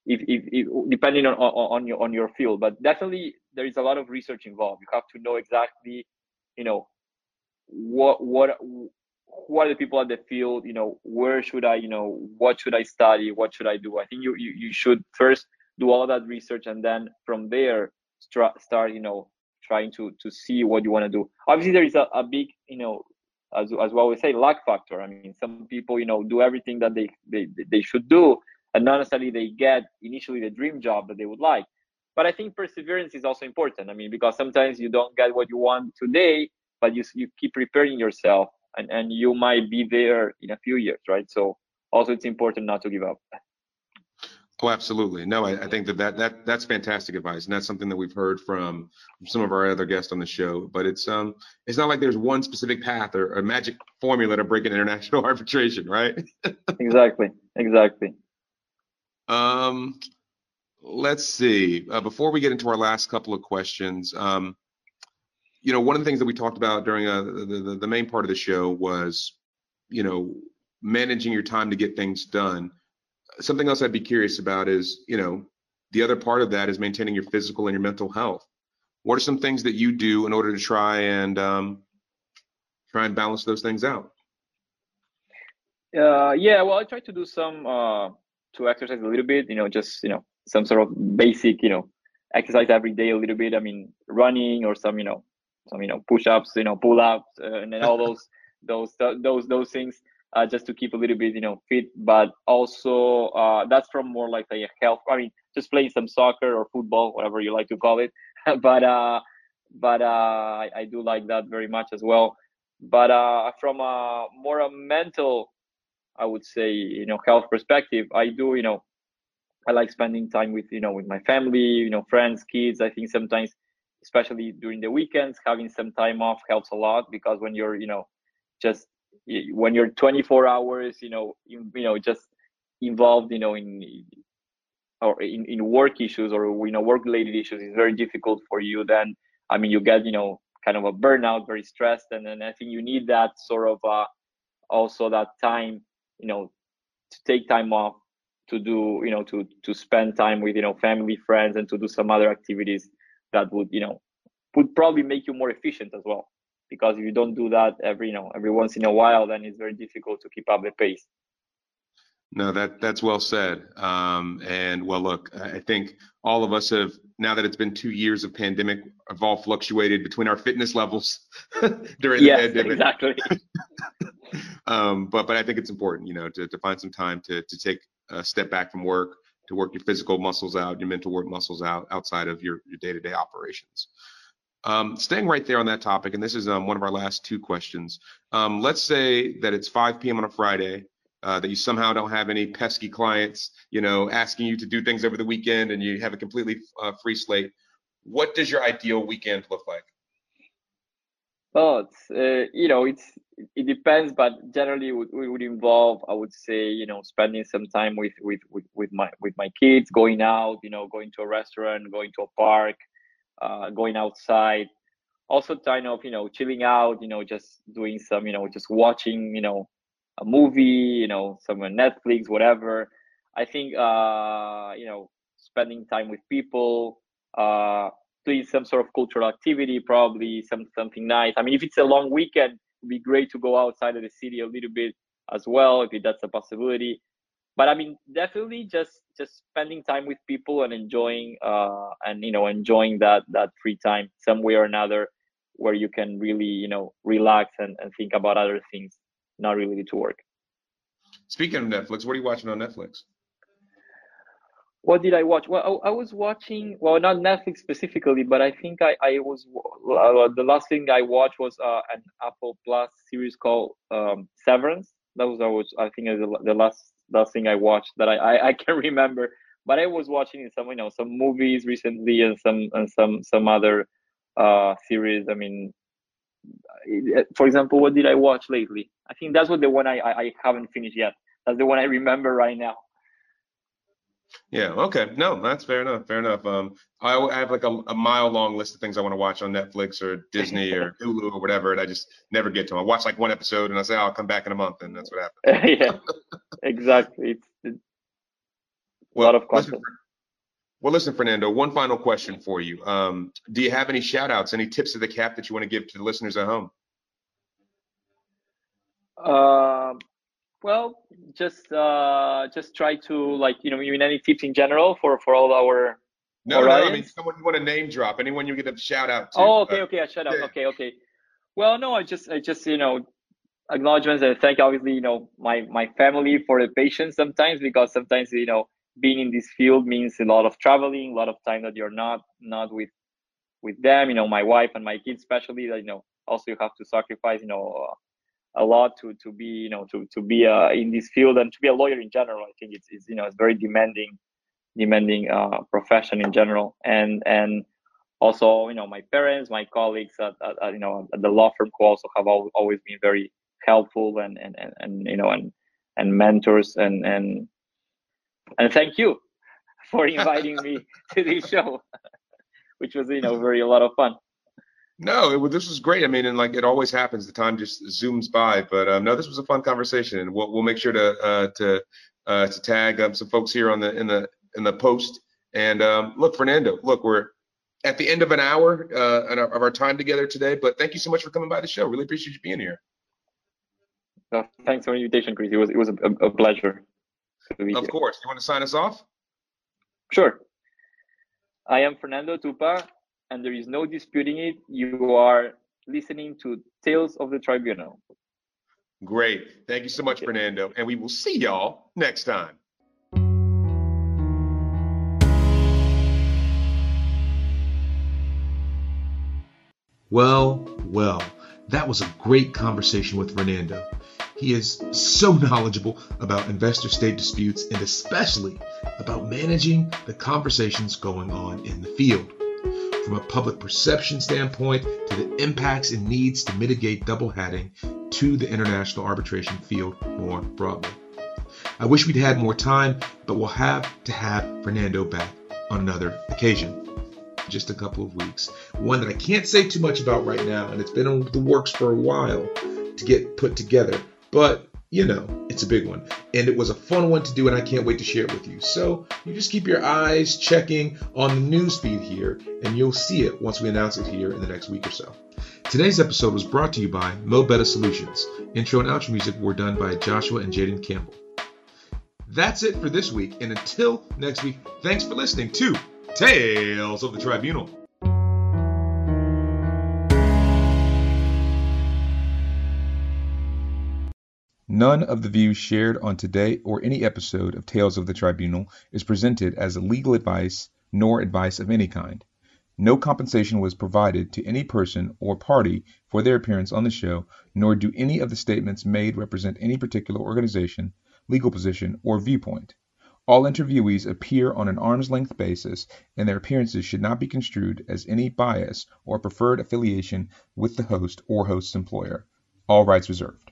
if, if, if depending on, on your on your field but definitely there is a lot of research involved. You have to know exactly you know what what who are the people at the field you know where should i you know what should i study what should i do? I think you you, you should first do all that research and then from there start, start you know trying to to see what you want to do. Obviously there is a, a big you know as, as well we say luck factor. I mean some people you know do everything that they, they they should do and not necessarily they get initially the dream job that they would like. But i think perseverance is also important. I mean because sometimes you don't get what you want today but you you keep preparing yourself and and you might be there in a few years right? So also it's important not to give up Oh, absolutely. No, I, I, think that, that that that's fantastic advice, and that's something that we've heard from some of our other guests on the show. But it's um it's not like there's one specific path or a magic formula to break an international arbitration, right? exactly. Exactly. Um, let's see. Uh, before we get into our last couple of questions, um, you know, one of the things that we talked about during uh, the, the, the main part of the show was, you know, managing your time to get things done. Something else I'd be curious about is, you know, the other part of that is maintaining your physical and your mental health. What are some things that you do in order to try and um, try and balance those things out? Uh, yeah, well, I try to do some uh, to exercise a little bit. You know, just you know, some sort of basic, you know, exercise every day a little bit. I mean, running or some, you know, some you know push-ups, you know pull-ups, uh, and then all those those those those things uh, just to keep a little bit you know fit. But also uh, that's from more like a health. I mean, just playing some soccer or football, whatever you like to call it. but uh, but uh, I, I do like that very much as well. But uh, from a more a mental, I would say you know health perspective, I do you know I like spending time with you know with my family, you know friends, kids. I think sometimes especially during the weekends having some time off helps a lot because when you're you know just when you're 24 hours you know you, you know just involved you know in or in, in work issues or you know work related issues it's very difficult for you then i mean you get you know kind of a burnout very stressed and then i think you need that sort of uh also that time you know to take time off to do you know to to spend time with you know family friends and to do some other activities that would you know would probably make you more efficient as well because if you don't do that every you know every once in a while then it's very difficult to keep up the pace no, that that's well said. Um, and well, look, I think all of us have now that it's been two years of pandemic, have all fluctuated between our fitness levels during yes, the pandemic. exactly. um, but but I think it's important, you know, to, to find some time to to take a step back from work, to work your physical muscles out, your mental work muscles out outside of your your day to day operations. Um, staying right there on that topic, and this is um, one of our last two questions. Um, let's say that it's 5 p.m. on a Friday uh, that you somehow don't have any pesky clients, you know, asking you to do things over the weekend and you have a completely uh, free slate. What does your ideal weekend look like? Well, it's, uh, you know, it's it depends, but generally it would involve, I would say, you know, spending some time with, with with with my with my kids, going out, you know, going to a restaurant, going to a park, uh, going outside. Also, kind of, you know, chilling out, you know, just doing some, you know, just watching, you know, a movie, you know, some Netflix, whatever. I think uh, you know, spending time with people, uh, doing some sort of cultural activity, probably some something nice. I mean, if it's a long weekend, it'd be great to go outside of the city a little bit as well, if that's a possibility. But I mean, definitely just just spending time with people and enjoying uh, and you know enjoying that that free time some way or another, where you can really you know relax and, and think about other things not related to work. Speaking of Netflix, what are you watching on Netflix? What did I watch? Well, I, I was watching, well, not Netflix specifically, but I think I, I was, uh, the last thing I watched was uh, an Apple Plus series called um, Severance. That was, I was, I think, the, the last last thing I watched that I, I, I can remember. But I was watching some, you know, some movies recently and some and some some other uh, series. I mean, for example, what did I watch lately? I think that's what the one I, I haven't finished yet. That's the one I remember right now. Yeah. Okay. No, that's fair enough. Fair enough. Um, I, I have like a, a, mile long list of things I want to watch on Netflix or Disney or Hulu or whatever, and I just never get to them. I watch like one episode and I say, oh, I'll come back in a month, and that's what happens. yeah. Exactly. It's, it's well, a lot of content. Listen, well, listen, Fernando, one final question for you. Um, do you have any shout outs, any tips of the cap that you want to give to the listeners at home? Uh, well, just uh, just try to like you know, you mean any tips in general for for all our no, no, I mean someone you want to name drop, anyone you get a shout out to. Oh, okay, uh, okay, a shout out. Yeah. Okay, okay. Well, no, I just I just you know acknowledgements and thank obviously you know my my family for the patience sometimes because sometimes you know being in this field means a lot of traveling, a lot of time that you're not not with with them. You know, my wife and my kids, especially. That you know, also you have to sacrifice. You know, a lot to to be you know to to be uh, in this field and to be a lawyer in general. I think it's, it's you know it's very demanding demanding uh, profession in general and and also you know my parents my colleagues at, at, at, you know at the law firm who also have always been very helpful and and, and, and you know and and mentors and and and thank you for inviting me to this show, which was you know very a lot of fun. No, it, this was great. I mean, and like it always happens, the time just zooms by. But um, no, this was a fun conversation, and we'll we'll make sure to uh, to uh, to tag um, some folks here on the in the in the post. And um, look, Fernando, look, we're at the end of an hour uh, of our time together today. But thank you so much for coming by the show. Really appreciate you being here. Uh, thanks for the invitation, Chris. It was it was a, a pleasure. Of course. You want to sign us off? Sure. I am Fernando Tupa, and there is no disputing it. You are listening to Tales of the Tribunal. Great. Thank you so much, okay. Fernando. And we will see y'all next time. Well, well, that was a great conversation with Fernando. He is so knowledgeable about investor state disputes and especially about managing the conversations going on in the field. From a public perception standpoint to the impacts and needs to mitigate double hatting to the international arbitration field more broadly. I wish we'd had more time, but we'll have to have Fernando back on another occasion. Just a couple of weeks. One that I can't say too much about right now, and it's been in the works for a while to get put together. But You know, it's a big one. And it was a fun one to do, and I can't wait to share it with you. So you just keep your eyes checking on the news feed here, and you'll see it once we announce it here in the next week or so. Today's episode was brought to you by Mobetta Solutions. Intro and outro music were done by Joshua and Jaden Campbell. That's it for this week, and until next week, thanks for listening to Tales of the Tribunal. None of the views shared on today or any episode of Tales of the Tribunal is presented as legal advice nor advice of any kind. No compensation was provided to any person or party for their appearance on the show, nor do any of the statements made represent any particular organization, legal position, or viewpoint. All interviewees appear on an arm's length basis, and their appearances should not be construed as any bias or preferred affiliation with the host or host's employer. All rights reserved.